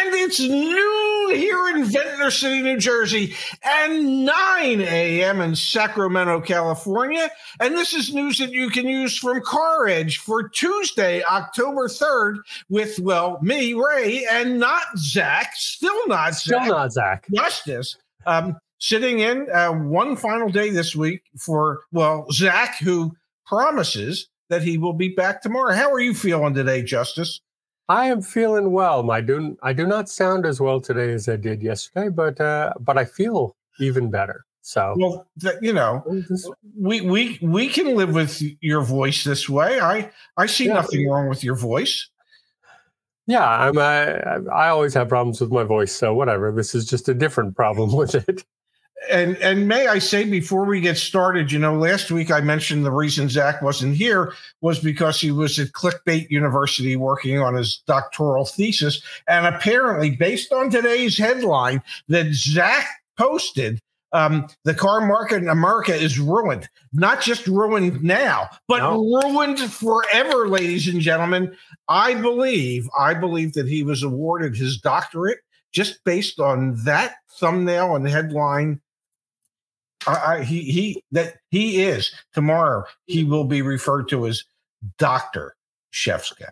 And it's noon here in Ventnor City, New Jersey, and 9 a.m. in Sacramento, California. And this is news that you can use from CarEdge for Tuesday, October 3rd, with, well, me, Ray, and not Zach, still not Still Zach, not Zach. Justise. Um, sitting in uh, one final day this week for, well, Zach, who promises that he will be back tomorrow. How are you feeling today, Justise? I am feeling well. I do I do not sound as well today as I did yesterday, but uh, but I feel even better. So Well, th- you know, we we we can live with your voice this way. I I see Yeah. nothing wrong with your voice. yeah, I'm uh, I always have problems with my voice, so whatever. This is just a different problem with it. And and may I say before we get started, you know, last week I mentioned the reason Zach wasn't here was because he was at Clickbait University working on his doctoral thesis, and apparently, based on today's headline that Zach posted. Um, the car market in America is ruined. Not just ruined now, but No. ruined forever, ladies and gentlemen. I believe, I believe that he was awarded his doctorate just based on that thumbnail and headline. I, I, he he that he is tomorrow. He will be referred to as Doctor Shefska.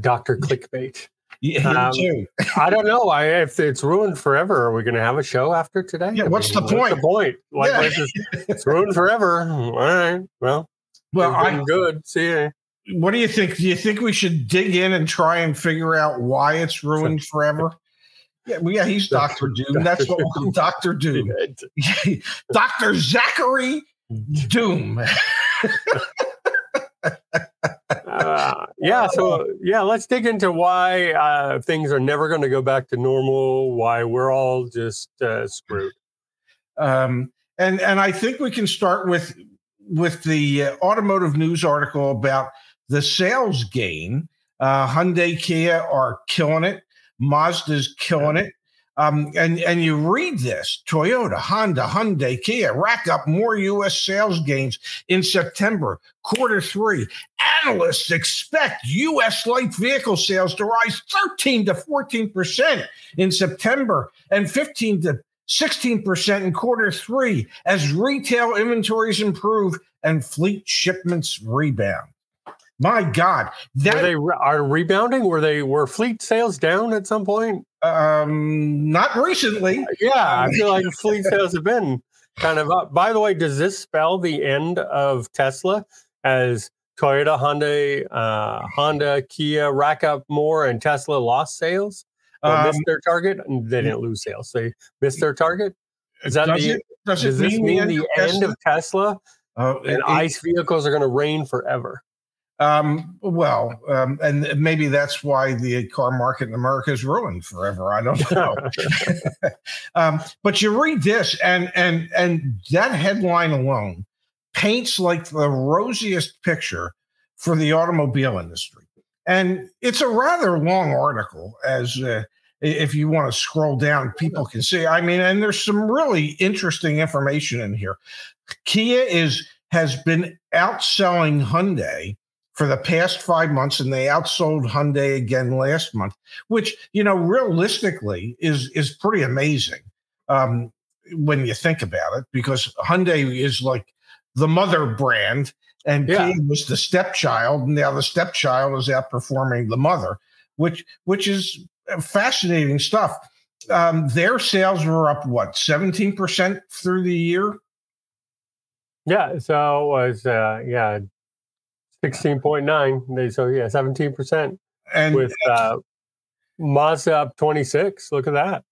Doctor Clickbait. Yeah, Um. I don't know. I if it's ruined forever, are we going to have a show after today? Yeah, what's the What's point? the point? Like, Yeah. just- it's ruined forever. All right. Well, Well, I'm good. See you. what do you think? Do you think we should dig in and try and figure out why it's ruined forever? Yeah, well, yeah, he's Doctor Doom. That's what we'll Doctor Doom. Doctor Zachary Doom. Uh, yeah. So yeah, let's dig into why uh, things are never going to go back to normal. Why we're all just uh, screwed. Um, and and I think we can start with with the uh, automotive news article about the sales gain. Uh, Hyundai, Kia are killing it. Mazda's killing it. Um, and and you read this: Toyota, Honda, Hyundai, Kia rack up more U.S. sales gains in September quarter three. Analysts expect U.S. light vehicle sales to rise 13 to 14 percent in September and 15 to 16% in quarter three as retail inventories improve and fleet shipments rebound. My God, Were they re- are rebounding? Were they were fleet sales down at some point? um not recently. Yeah, I feel like fleet sales have been kind of up. By the way, does this spell the end of Tesla as Toyota, Hyundai, uh, Honda, Kia rack up more and Tesla lost sales or Um, missed their target? And they didn't lose sales; they missed their target. Is that does the it, does, does this mean the end of Tesla Uh, and it- ICE vehicles are going to reign forever? Um, well, um, and maybe that's why the car market in America is ruined forever. I don't know. um, but you read this, and and and that headline alone paints like the rosiest picture for the automobile industry. And it's a rather long article, as uh, if you want to scroll down, people can see. I mean, and there's some really interesting information in here. Kia is has been outselling Hyundai for the past five months, and they outsold Hyundai again last month, which you know realistically is is pretty amazing um, when you think about it, because Hyundai is like the mother brand, and Yeah. Kia was the stepchild. and Now the stepchild is outperforming the mother, which which is fascinating stuff. Um, their sales were up what seventeen percent through the year. Yeah, so it was uh, yeah, sixteen point nine. They so yeah, seventeen percent And with uh, Mazda up twenty six. Look at that.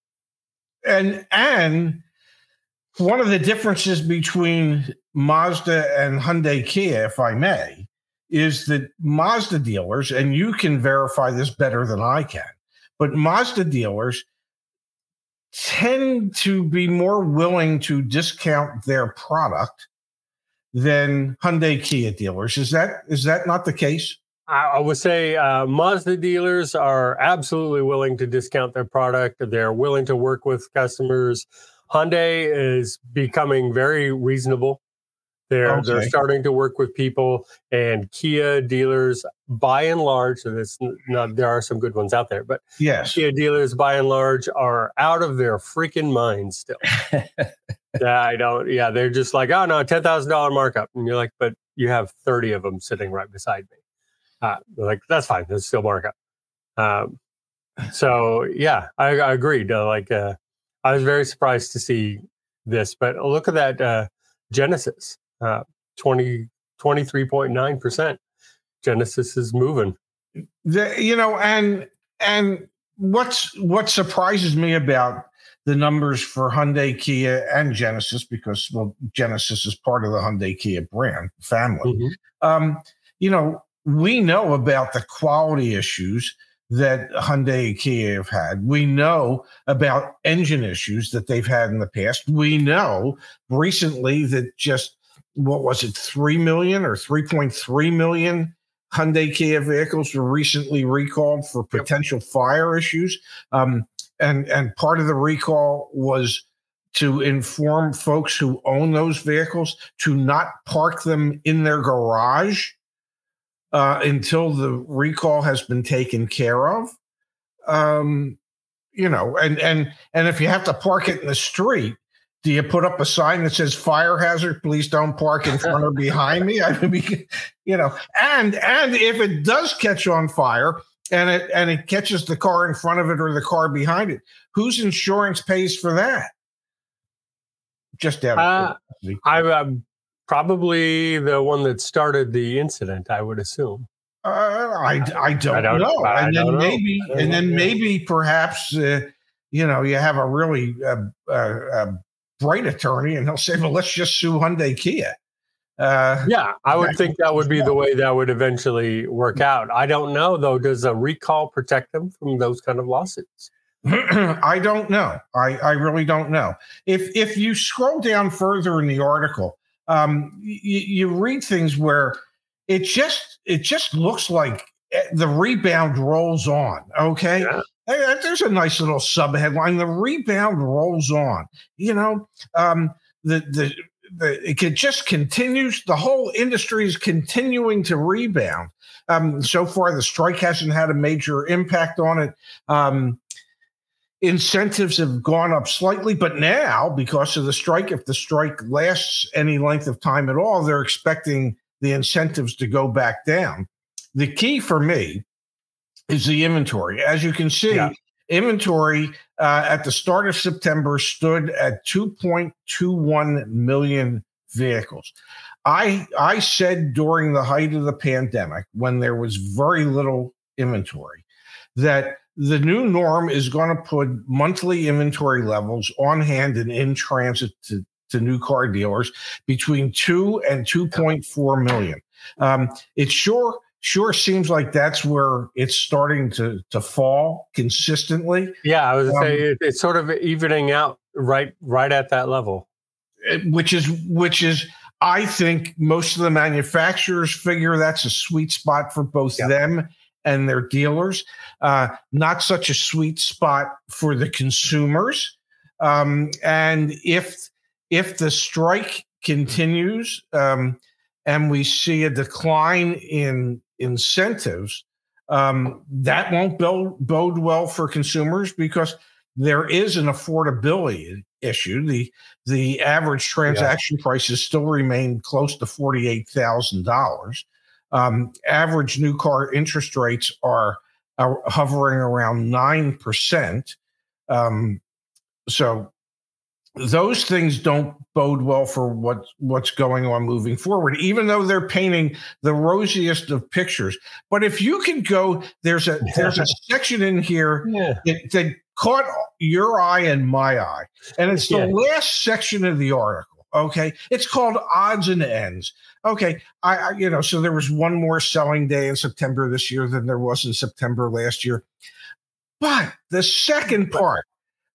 and and one of the differences between Mazda and Hyundai Kia, if I may, is that Mazda dealers, and you can verify this better than I can, but Mazda dealers tend to be more willing to discount their product than Hyundai Kia dealers. Is that is that not the case? I, I would say uh, Mazda dealers are absolutely willing to discount their product. They're willing to work with customers. Hyundai is becoming very reasonable They're Okay. they're starting to work with people and Kia dealers, by and large, and it's not there are some good ones out there, but Yes. Kia dealers, by and large, are out of their freaking minds still. yeah, I don't. Yeah, they're just like, oh no, ten thousand dollar markup, and you're like, but you have thirty of them sitting right beside me. Uh, like that's fine, there's still markup. Um, so yeah, I, I agreed. Uh, like, uh, I was very surprised to see this, but look at that uh, Genesis, uh, 23.9 percent. Genesis is moving. The, you know, and and what's what surprises me about the numbers for Hyundai, Kia, and Genesis, because well, Genesis is part of the Hyundai Kia brand family. Mhm. Um, you know, we know about the quality issues that Hyundai and Kia have had. We know about engine issues that they've had in the past. We know recently that just what was it, three million or three point three million Hyundai Kia vehicles were recently recalled for potential fire issues. Um, and and part of the recall was to inform folks who own those vehicles to not park them in their garage uh, until the recall has been taken care of. Um, you know, and and and if you have to park it in the street, do you put up a sign that says fire hazard? Please don't park in front or behind me. I mean, you know, and and if it does catch on fire and it and it catches the car in front of it or the car behind it, whose insurance pays for that? Just out Uh. I, I'm probably the one that started the incident. I would assume. Uh, I, I don't, I don't- know. I and then don't know. maybe, and then know. maybe perhaps, uh, you know, you have a really uh, uh, uh, bright attorney, and he'll say, "Well, let's just sue Hyundai Kia." Uh, Yeah, I would think that would be the way that would eventually work out. I don't know though. Does a recall protect them from those kind of lawsuits? I don't know. I, I really don't know. If if you scroll down further in the article, um, you, you read things where it just it just looks like eh, the rebound rolls on. Okay, Yeah. Eh, there's a nice little sub headline. The rebound rolls on. You know, um, the the. The, it just continues. The whole industry is continuing to rebound. Um, so far, the strike hasn't had a major impact on it. Um, incentives have gone up slightly, but now because of the strike, if the strike lasts any length of time at all, they're expecting the incentives to go back down. The key for me is the inventory. As you can see, Yeah. Inventory uh, at the start of September stood at 2.21 million vehicles. I I said during the height of the pandemic, when there was very little inventory, that the new norm is going to put monthly inventory levels on hand and in transit to, to new car dealers between two and 2.4 million. Um, sure sure seems like that's where it's starting to to fall consistently, Yeah, I was Um, say it, it's sort of evening out right right at that level. eh, which is which is I think most of the manufacturers figure that's a sweet spot for both Yeah. them and their dealers. Uh, not such a sweet spot for the consumers. Um, and if if the strike continues um, and we see a decline in incentives, um, that won't bode, bode well for consumers because there is an affordability issue. The the average transaction prices still remain close to forty eight thousand dollars. Um, average new car interest rates are, are hovering around nine percent. Um, so those things don't bode well for what what's going on moving forward even though they're painting the rosiest of pictures but if you can go there's a there's a section in here Yeah. that, that caught your eye and my eye and it's the Yeah. last section of the article okay it's called odds and ends okay I, I you know so there was one more selling day in september this year than there was in september last year but the second part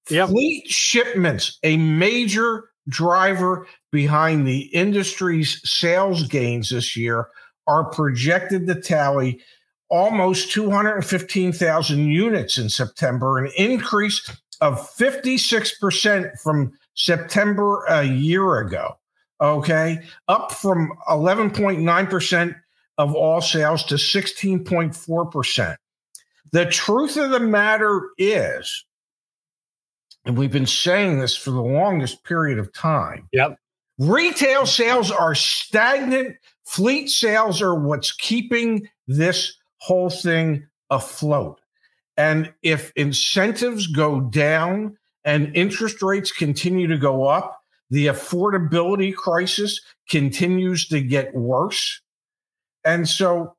Yep. fleet shipments a major driver behind the industry's sales gains this year are projected to tally almost 215,000 units in September, an increase of 56% from September a year ago. Okay, up from 11.9% of all sales to 16.4%. The truth of the matter is, and we've been saying this for the longest period of time. Yep. Retail sales are stagnant. Fleet sales are what's keeping this whole thing afloat. And if incentives go down and interest rates continue to go up, the affordability crisis continues to get worse. And so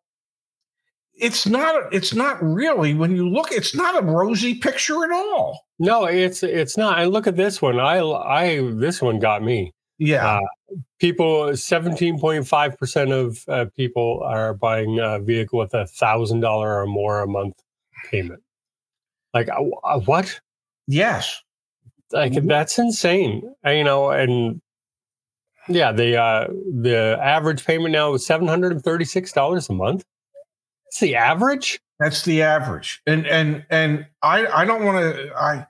it's not it's not really when you look it's not a rosy picture at all. No, it's it's not. And look at this one. I I this one got me. Yeah. Uh, people 17.5% of uh, people are buying a vehicle with a $1000 or more a month payment. Like uh, uh, what? Yes. Like that's insane. Uh, you know, and yeah, the uh the average payment now is $736 a month. It's the average? That's the average. And and and I I don't want to I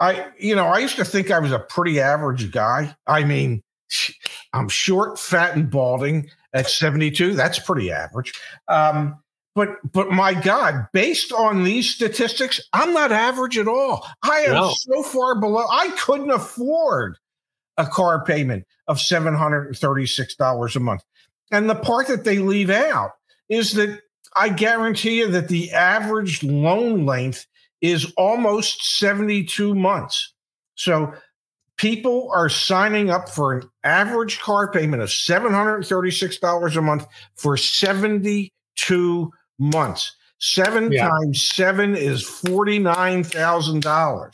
I you know, I used to think I was a pretty average guy. I mean, I'm short, fat and balding at 72. That's pretty average. Um but but my god, based on these statistics, I'm not average at all. I am no. so far below. I couldn't afford a car payment of $736 a month. And the part that they leave out is that I guarantee you that the average loan length is almost 72 months. So people are signing up for an average car payment of $736 a month for 72 months. Seven yeah. times seven is $49,000.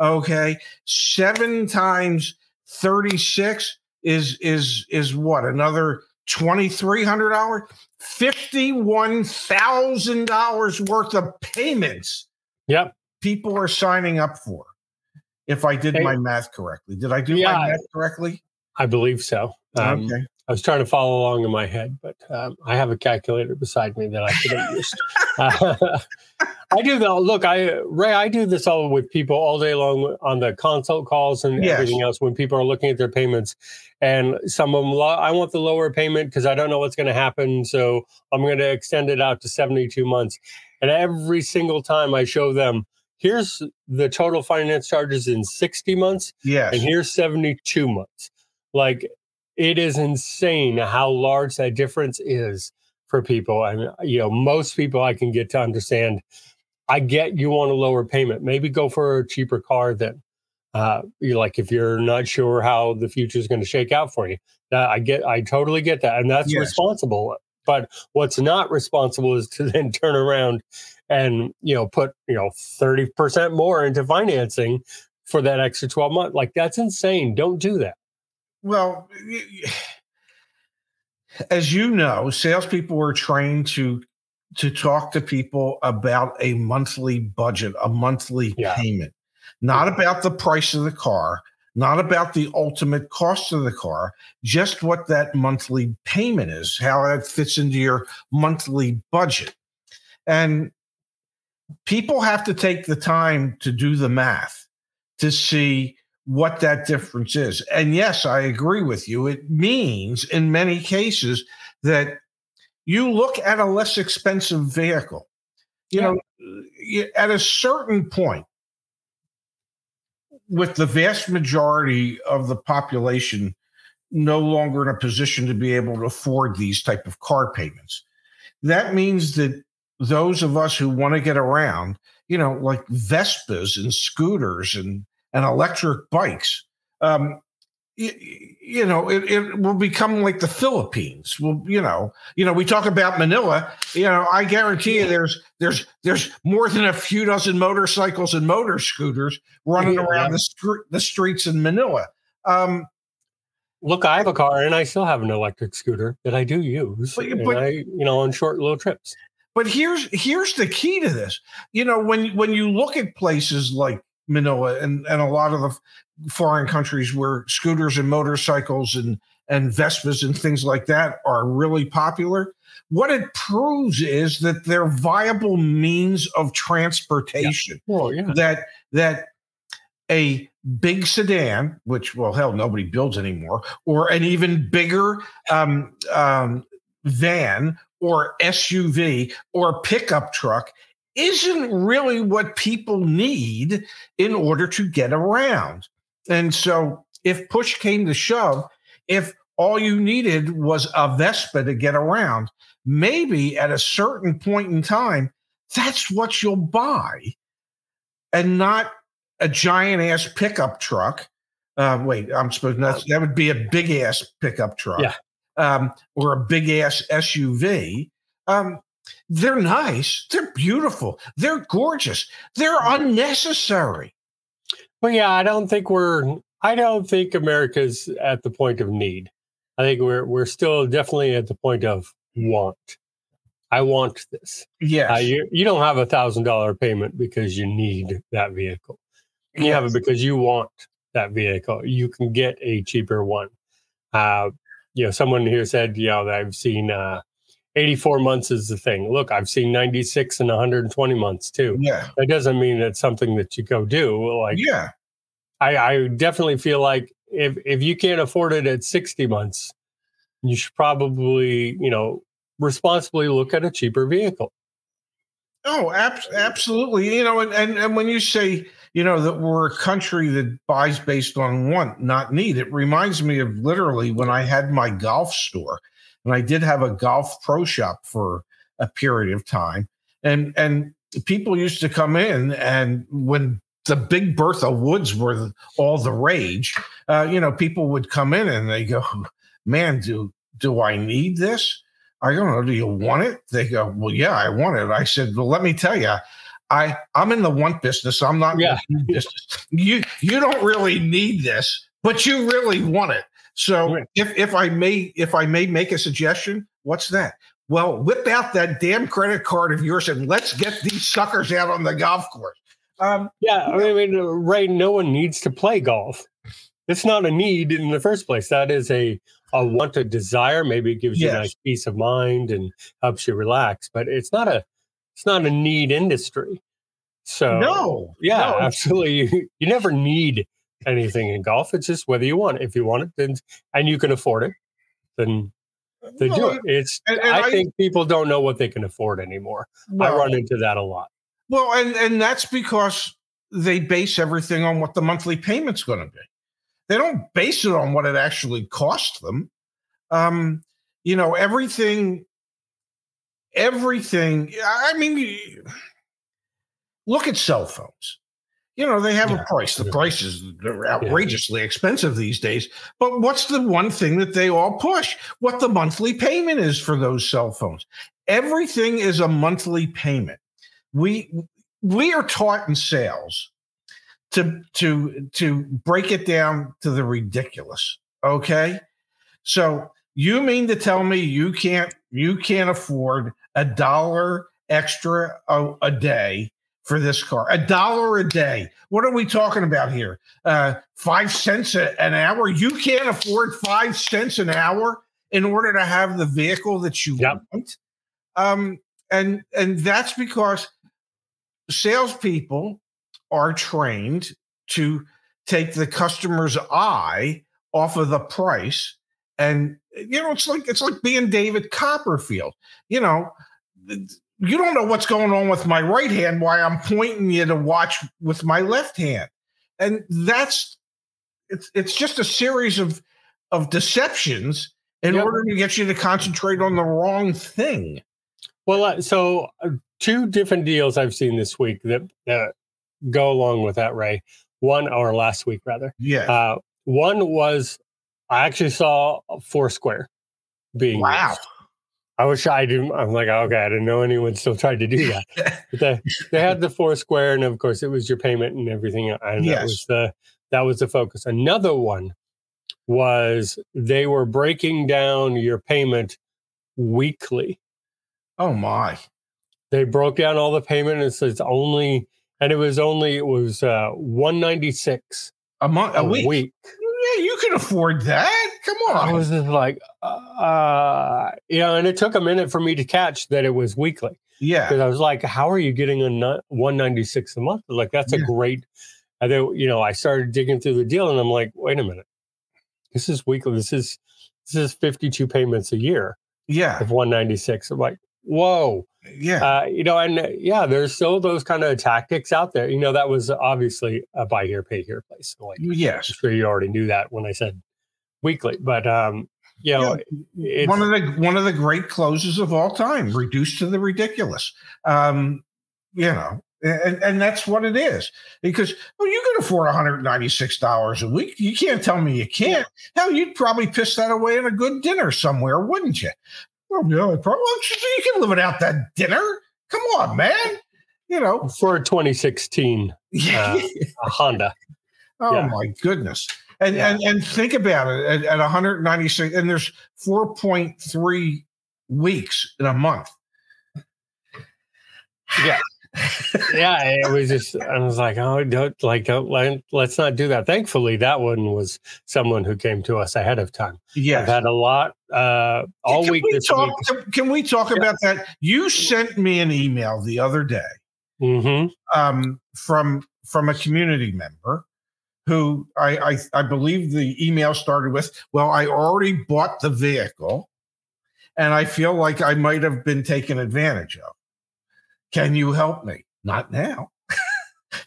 Okay. Seven times 36 is, is, is what? Another $2,300? $51,000 worth of payments. Yep. People are signing up for. If I did hey, my math correctly, did I do yeah, my math correctly? I believe so. Um, okay. I was trying to follow along in my head, but um, I have a calculator beside me that I could have used. Uh, I do though. Look, I Ray, I do this all with people all day long on the consult calls and yes. everything else when people are looking at their payments. And some of them, I want the lower payment because I don't know what's going to happen, so I'm going to extend it out to 72 months. And every single time I show them, here's the total finance charges in 60 months. Yes. And here's 72 months. Like it is insane how large that difference is for people. And you know, most people I can get to understand I get you want a lower payment. Maybe go for a cheaper car then. Uh, you like if you're not sure how the future is going to shake out for you. That I get, I totally get that, and that's yes. responsible. But what's not responsible is to then turn around and you know put you know thirty percent more into financing for that extra twelve months. Like that's insane. Don't do that. Well, as you know, salespeople are trained to to talk to people about a monthly budget, a monthly yeah. payment, not about the price of the car, not about the ultimate cost of the car, just what that monthly payment is, how that fits into your monthly budget. And people have to take the time to do the math to see what that difference is. And yes, I agree with you. It means in many cases that you look at a less expensive vehicle. You yeah. know, at a certain point, with the vast majority of the population no longer in a position to be able to afford these type of car payments, that means that those of us who want to get around, you know, like Vespas and scooters and and electric bikes, um, you know, it, it will become like the Philippines. Well, you know, you know, we talk about Manila. You know, I guarantee you, there's there's there's more than a few dozen motorcycles and motor scooters running yeah. around the str- the streets in Manila. Um, Look, I have a car and I still have an electric scooter that I do use. But, but I, you know, on short little trips. But here's here's the key to this. You know, when when you look at places like Manila and, and a lot of the foreign countries where scooters and motorcycles and, and Vespas and things like that are really popular. What it proves is that they're viable means of transportation. Yeah. Well, yeah. That that a big sedan, which well, hell, nobody builds anymore, or an even bigger um, um, van or SUV or pickup truck isn't really what people need in order to get around. And so, if push came to shove, if all you needed was a Vespa to get around, maybe at a certain point in time, that's what you'll buy and not a giant ass pickup truck. Uh, wait, I'm supposed that that would be a big ass pickup truck, Yeah. um, or a big ass SUV. Um, they're nice, they're beautiful, they're gorgeous, they're unnecessary. Well, yeah, I don't think we're. I don't think America's at the point of need. I think we're we're still definitely at the point of want. I want this. Yes, Uh, you you don't have a thousand dollar payment because you need that vehicle. You have it because you want that vehicle. You can get a cheaper one. Uh, you know, someone here said, you know, that I've seen uh, 84 months is the thing. Look, I've seen 96 and 120 months too. yeah, That doesn't mean it's something that you go do. Like yeah, I, I definitely feel like if if you can't afford it at 60 months, you should probably, you know, responsibly look at a cheaper vehicle. Oh, ab- absolutely. You know, and, and and when you say you know that we're a country that buys based on want, not need, it reminds me of literally when I had my golf store, and I did have a golf pro shop for a period of time, and and people used to come in, and when the big Bertha Woods were all the rage, uh, you know, people would come in and they go, "Man, do do I need this?" I don't know. Do you want it? They go, well, yeah, I want it. I said, well, let me tell you, I I'm in the want business. I'm not Yeah. in the business. You you don't really need this, but you really want it. So Right. if if I may if I may make a suggestion, what's that? Well, whip out that damn credit card of yours and let's get these suckers out on the golf course. Um, Yeah, I mean, right? No one needs to play golf. It's not a need in the first place. That is a a want, a desire. Maybe it gives you Yes. a nice peace of mind and helps you relax. But it's not a it's not a need industry. So no, yeah, no, absolutely. You, you never need anything in golf. It's just whether you want it. If you want it, then and you can afford it, then then do it. It's and- and I, I- think people don't know what they can afford anymore. I run into that a lot. Well, and and that's because they base everything on what the monthly payment's going to be. They don't base it on what it actually cost them. Um, you know, everything, everything. I mean, look at cell phones. You know, they have Yeah. a price. The prices are outrageously expensive these days. But what's the one thing that they all push? What the monthly payment is for those cell phones. Everything is a monthly payment we we are taught in sales to to to break it down to the ridiculous okay so you mean to tell me you can't you can't afford a dollar extra a, a day for this car. A dollar a day. What are we talking about here? Uh five cents a, an hour? You can't afford five cents an hour in order to have the vehicle that you Yep. want. Um and and that's because salespeople are trained to take the customer's eye off of the price. And you know it's like it's like being david copperfield. You know you don't know what's going on with my right hand why i'm pointing you to watch with my left hand and that's it's it's just a series of of deceptions in Yep. order to get you to concentrate on the wrong thing Well, uh, so uh, two different deals I've seen this week that, that go along with that, Ray. One, or last week rather. yeah Uh, one was I actually saw Foursquare being wow used. I wish I didn't. I'm like, okay, I didn't know anyone still tried to do that. But they, they had the Foursquare, and of course, it was your payment and everything, and Yes. that was the that was the focus. Another one was they were breaking down your payment weekly. oh my they broke down all the payment and says only and it was only it was uh 196 a month a a week. week Yeah, you can afford that. Come on. i was just like uh you know and it took a minute for me to catch that it was weekly yeah. because i was like how are you getting a 196 a month like that's a great And then, you know, I started digging through the deal and I'm like, wait a minute. This is weekly. This is this is 52 payments a year Yeah. of 196. I'm like, whoa. Yeah. Uh, you know, and uh, yeah, there's still those kind of tactics out there. You know, that was obviously a buy here, pay here place. Like, yes. I'm sure you already knew that when I said weekly, but um, you know, it's, one of the one of the great closes of all time, reduced to the ridiculous. Um, you know, and and that's what it is. Because well, you can afford one hundred ninety six dollars a week. You can't tell me you can't. Hell, you'd probably piss that away in a good dinner somewhere, wouldn't you? Well, yeah, probably. You can live without that dinner. Come on, man. You know, for a 2016 uh, a Honda. Oh Yeah. my goodness. And, Yeah. and and think about it at, at 196 and there's 4.3 weeks in a month. Yeah. yeah, it was just I was like, oh, don't like don't let, let's not do that. Thankfully, that one was someone who came to us ahead of time. Yeah, I've had a lot uh, all can week we this talk, week. Can, we talk Yeah. about that? You sent me an email the other day hmm um, from from a community member who I, I I believe the email started with, "Well, I already bought the vehicle, and I feel like I might have been taken advantage of. Can you help me?" Not now.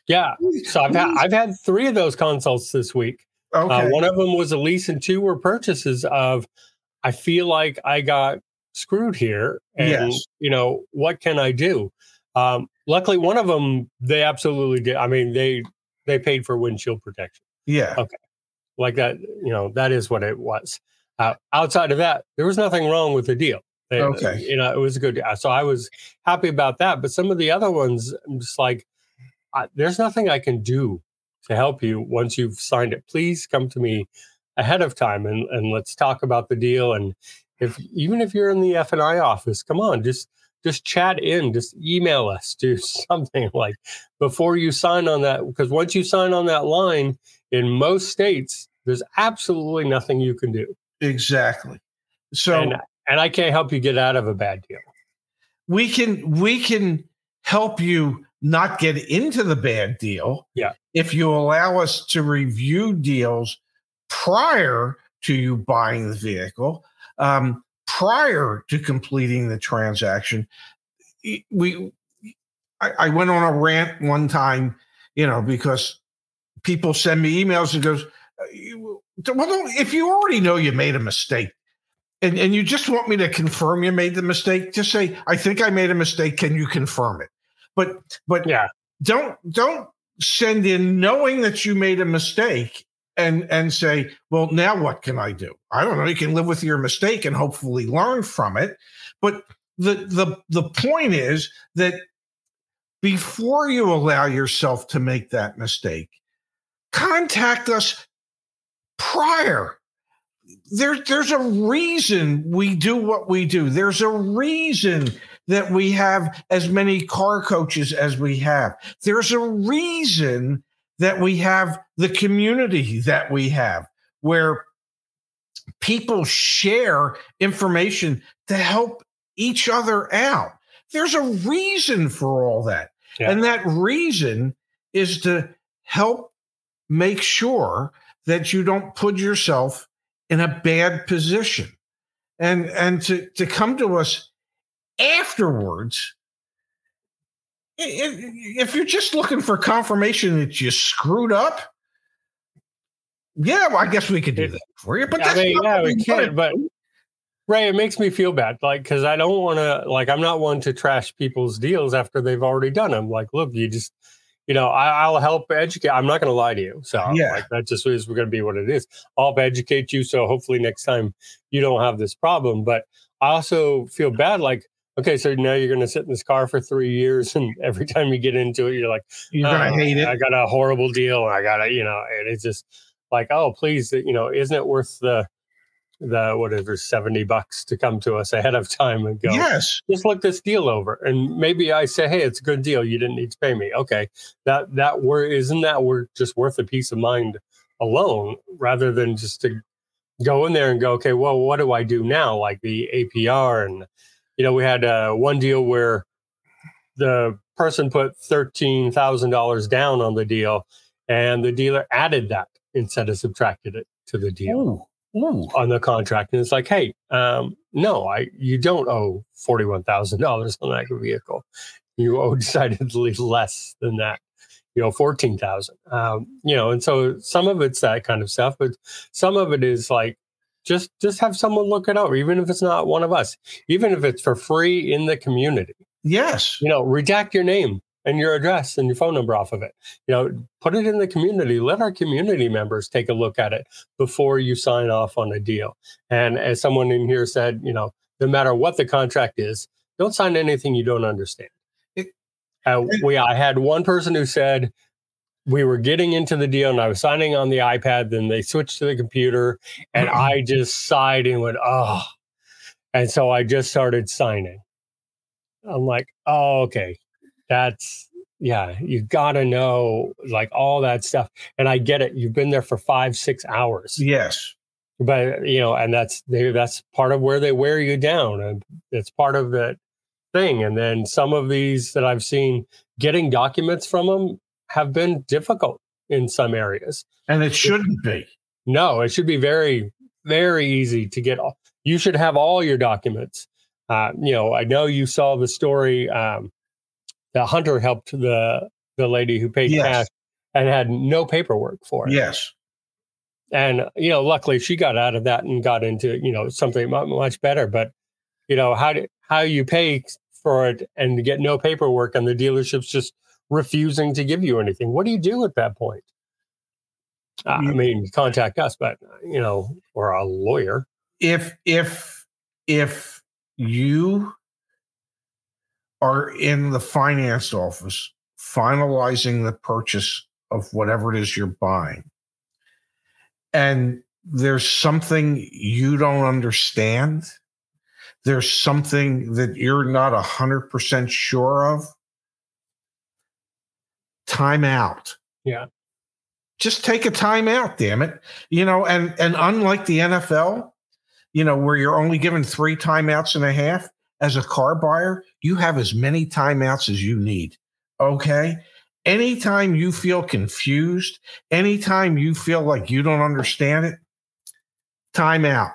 Yeah, so I've had I've had three of those consults this week. Okay. Uh, one of them was a lease, and two were purchases of. I feel like I got screwed here, and Yes. you know what can I do? Um, luckily, one of them they absolutely did. I mean, they they paid for windshield protection. yeah. Okay. Like that you know that is what it was uh, outside of that there was nothing wrong with the deal Okay. you know it was a good deal so i was happy about that but some of the other ones i'm just like I, there's nothing i can do to help you once you've signed it please come to me ahead of time and, and let's talk about the deal and if even if you're in the f&i office come on just just chat in just email us do something like before you sign on that because once you sign on that line in most states, there's absolutely nothing you can do. Exactly. So and, and I can't help you get out of a bad deal. we can we can help you not get into the bad deal. Yeah. If you allow us to review deals prior to you buying the vehicle, um, prior to completing the transaction, we I, I went on a rant one time, you know, because people send me emails and goes, uh, well, don't, if you already know you made a mistake, and, and you just want me to confirm you made the mistake, just say, I think I made a mistake. Can you confirm it? But but Yeah. don't don't send in knowing that you made a mistake and and say, well, now what can I do? I don't know. You can live with your mistake and hopefully learn from it. But the the the point is that before you allow yourself to make that mistake, contact us prior. There, there's a reason we do what we do. There's a reason that we have as many car coaches as we have. There's a reason that we have the community that we have where people share information to help each other out. There's a reason for all that. Yeah. And that reason is to help make sure that you don't put yourself in a bad position. And and to to come to us afterwards if you're just looking for confirmation that you screwed up, yeah, well, I guess we could do that for you. But I that's mean, not yeah, we can, but. Ray, it makes me feel bad, like because I don't want to, like, I'm not one to trash people's deals after they've already done them. Like, look, you just, you know, I, I'll help educate. I'm not going to lie to you, so Yeah. like that just is going to be what it is. I'll educate you, so hopefully next time you don't have this problem. But I also feel bad, like, okay, so now you're going to sit in this car for three years, and every time you get into it, you're like. you're gonna "Oh, hate it. I got a horrible deal. I got to, you know, and it's just like, oh, please, you know, isn't it worth the the whatever seventy bucks to come to us ahead of time and go, Yes. just look this deal over, and maybe I say, hey, it's a good deal. You didn't need to pay me. Okay, that that were isn't that worth just worth the peace of mind alone, rather than just to go in there and go, okay, well, what do I do now? Like the APR and you know, we had uh, one deal where the person put thirteen thousand dollars down on the deal, and the dealer added that instead of subtracted it to the deal Ooh, ooh. on the contract. And it's like, hey, um, no, I you don't owe forty one thousand dollars on that vehicle. You owe decidedly less than that. You know, fourteen thousand. Um, you know, and so some of it's that kind of stuff, but some of it is like just just have someone look it over, even if it's not one of us, even if it's for free in the community. Yes. You know, redact your name and your address and your phone number off of it. You know, put it in the community. Let our community members take a look at it before you sign off on a deal. And as someone in here said, you know, no matter what the contract is, don't sign anything you don't understand. Uh, we, I had one person who said we were getting into the deal and I was signing on the iPad. Then they switched to the computer, and mm-hmm. I just sighed and went, "Oh!" And so I just started signing. I'm like, "Oh, okay, that's yeah. You got to know like all that stuff." And I get it. You've been there for five, six hours Yes. but you know and that's they, that's part of where they wear you down and it's part of that thing and then some of these that i've seen getting documents from them have been difficult in some areas And it shouldn't be. no it should be very very easy to get all you should have all your documents uh, you know i know you saw the story um, the hunter helped the the lady who paid Yes. cash and had no paperwork for it Yes. and you know luckily she got out of that and got into you know something much better but you know how do how you pay for it and get no paperwork and the dealership's just refusing to give you anything. What do you do at that point? I mean contact us but you know or a lawyer. If if if you are in the finance office finalizing the purchase of whatever it is you're buying, and there's something you don't understand, there's something that you're not a hundred percent sure of, time out. Yeah. Just take a time out, damn it. You know, and and unlike the NFL, you know, where you're only given three timeouts and a half, as a car buyer, you have as many timeouts as you need. Okay. Anytime you feel confused, anytime you feel like you don't understand it, time out.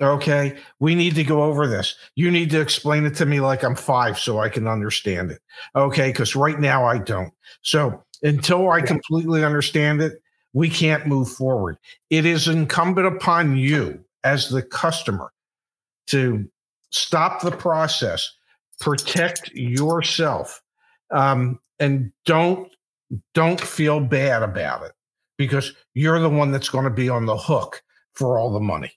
Okay. We need to go over this. You need to explain it to me like I'm five so I can understand it. Okay. Because right now I don't. So until I completely understand it, we can't move forward. It is incumbent upon you as the customer to stop the process, protect yourself, um, and don't don't feel bad about it because you're the one that's going to be on the hook for all the money.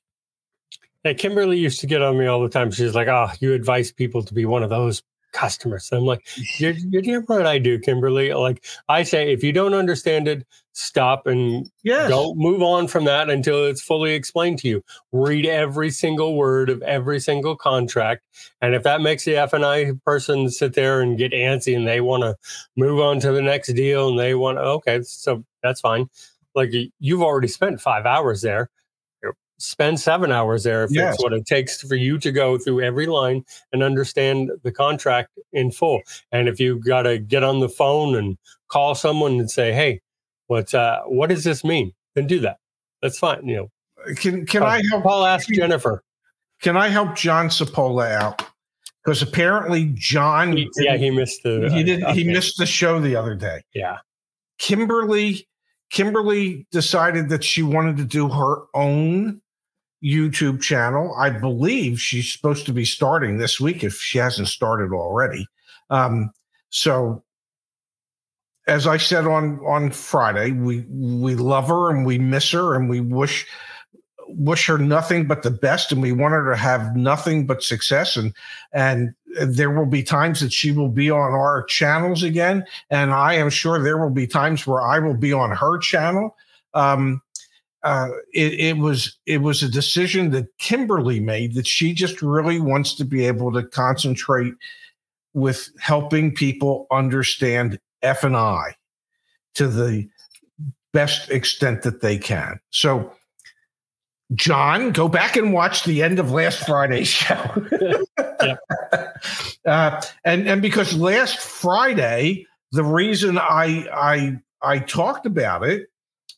Hey, Kimberly used to get on me all the time. She's like, "Oh, you advise people to be one of those customers." And I'm like, "You're, you're damn right, I do, Kimberly." Like I say, if you don't understand it, stop and Yes. don't move on from that until it's fully explained to you. Read every single word of every single contract, and if that makes the F and I person sit there and get antsy and they want to move on to the next deal and they want, okay, so that's fine. Like you've already spent five hours there spend seven hours there if Yes. that's what it takes for you to go through every line and understand the contract in full. And if you got to get on the phone and call someone and say, "Hey, what's uh, what does this mean?" Then do that. That's fine. You know, Can can Uh, I help? Paul asked Jennifer. Can I help John Sapola out? Because apparently John, He- yeah, he missed the. he did he okay. missed the show the other day. Yeah, Kimberly Kimberly decided that she wanted to do her own YouTube channel. I believe she's supposed to be starting this week if she hasn't started already. Um, so as I said on on Friday, we we love her and we miss her and we wish wish her nothing but the best and we want her to have nothing but success and and there will be times that she will be on our channels again and I am sure there will be times where I will be on her channel. Um, uh, it, it was it was a decision that Kimberly made that she just really wants to be able to concentrate with helping people understand F and I to the best extent that they can. So, John, go back and watch the end of last Friday's show. uh, and and because last Friday, the reason I I I talked about it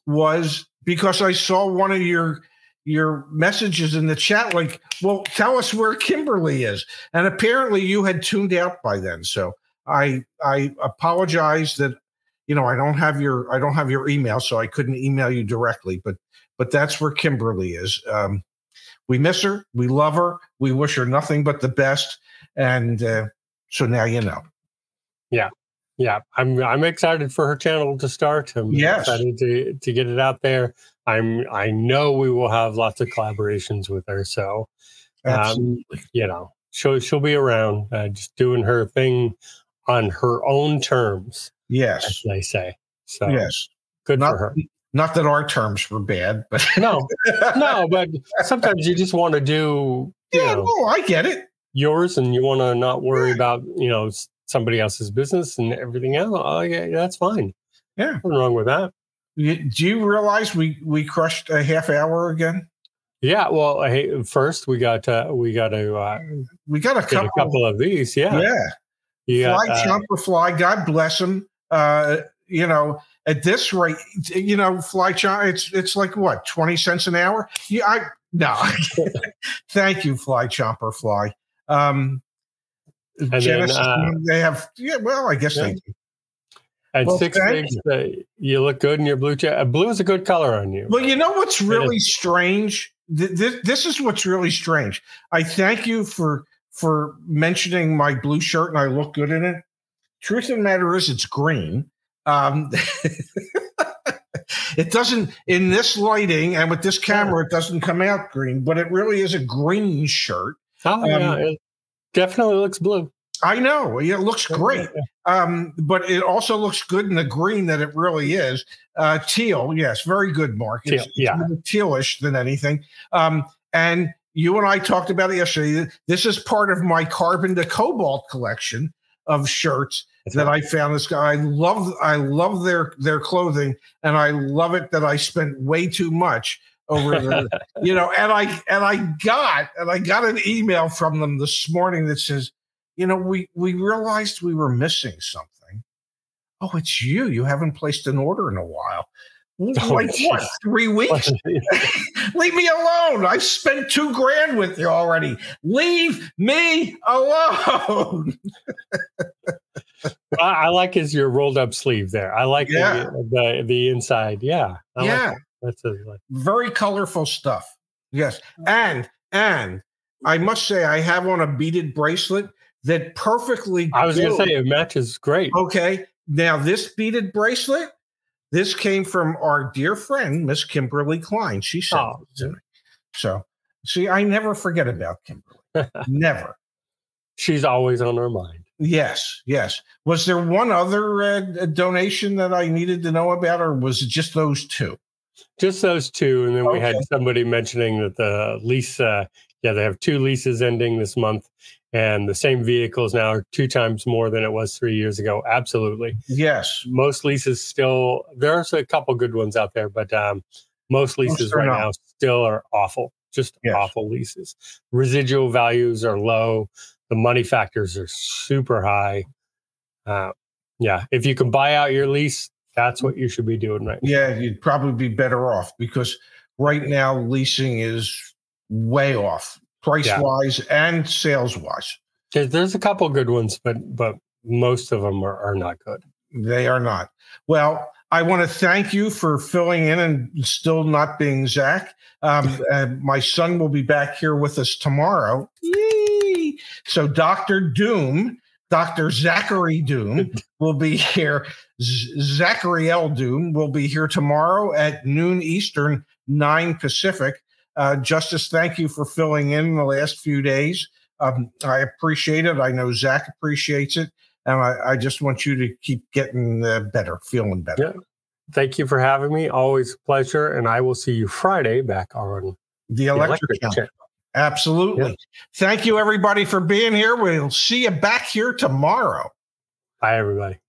was because I saw one of your your messages in the chat like, well, tell us where Kimberly is. And apparently you had tuned out by then. So I I apologize that you know I don't have your I don't have your email, so I couldn't email you directly, but but that's where Kimberly is. Um, we miss her, we love her, we wish her nothing but the best, and uh, so now you know. Yeah, yeah, I'm I'm excited for her channel to start. I'm yes. excited to to get it out there. I'm I know we will have lots of collaborations with her. So, um, you know, she'll she'll be around, uh, just doing her thing on her own terms. Yes, they say. So yes, good not, for her. Not that our terms were bad, but no, no, but sometimes you just want to do. yeah, know, no, I get it. Yours, and you want to not worry about you know somebody else's business and everything else. Oh, yeah, that's fine. Yeah, nothing wrong with that. Do you realize we we crushed a half hour again? Yeah. Well, hey, first we got uh, we got to uh, we got a couple, a couple of these. Yeah. Yeah. Yeah. Fly, uh, fly. God bless him. Uh, you know, at this rate, you know, fly chomp. It's it's like what twenty cents an hour. Yeah. I no. Thank you, fly chomper, fly. Um, Genesis, then, uh, they have. Yeah. Well, I guess yeah. they do. At well, six you. Uh, you look good in your blue check. Uh, blue is a good color on you. Well, you know what's really strange? This, this is what's really strange. I thank you for for mentioning my blue shirt and I look good in it. Truth of the matter is, it's green. Um, it doesn't in this lighting and with this camera, it doesn't come out green, but it really is a green shirt. Oh um, yeah, definitely looks blue. I know. It looks great. Um, but it also looks good in the green that it really is. Uh, teal, yes, very good, Mark. Teal, yeah. It's tealish than anything. Um, and you and I talked about it yesterday. This is part of my carbon to cobalt collection of shirts That's that right. I found. This guy, I love, I love their their clothing, and I love it that I spent way too much over the, you know, and I and I got and I got an email from them this morning that says you know, we we realized we were missing something. Oh, it's you. You haven't placed an order in a while. Oh, like geez. what? Three weeks? Leave me alone. I spent two grand with you already. Leave me alone. I, I, like his your rolled up sleeve there. I like yeah. the, the, the inside. Yeah. I yeah. Like That's very colorful stuff. Yes. And and I must say I have on a beaded bracelet that perfectly. I was going to say it matches great. Okay. Now, this beaded bracelet, this came from our dear friend, Miss Kimberly Klein. She said oh. to me. So, see, I never forget about Kimberly. never. She's always on our mind. Yes, yes. Was there one other uh, donation that I needed to know about, or was it just those two? Just those two, and then okay. we had somebody mentioning that the lease. Uh, yeah, they have two leases ending this month, and the same vehicles now are two times more than it was three years ago. Absolutely. Yes. Most leases still, there's a couple good ones out there, but um, most leases right now still are awful, just yes. awful leases. Residual values are low. The money factors are super high. Uh, yeah. If you can buy out your lease, that's what you should be doing right now. Yeah. You'd probably be better off because right now leasing is way off price yeah. wise and sales wise. There's a couple good ones, but but most of them are, are not good. They are not. Well, I want to thank you for filling in and still not being Zach. Um, my son will be back here with us tomorrow. Yay! So Doctor Doom, Doctor Zachary Doom, will be here. Z- Zachary L. Doom will be here tomorrow at noon Eastern, nine Pacific. Uh, Justise, thank you for filling in the last few days. Um, I appreciate it. I know Zach appreciates it. And I, I just want you to keep getting uh, better, feeling better. Yeah. Thank you for having me. Always a pleasure. And I will see you Friday back on the Electric, the electric channel. Absolutely. Yeah. Thank you, everybody, for being here. We'll see you back here tomorrow. Bye, everybody.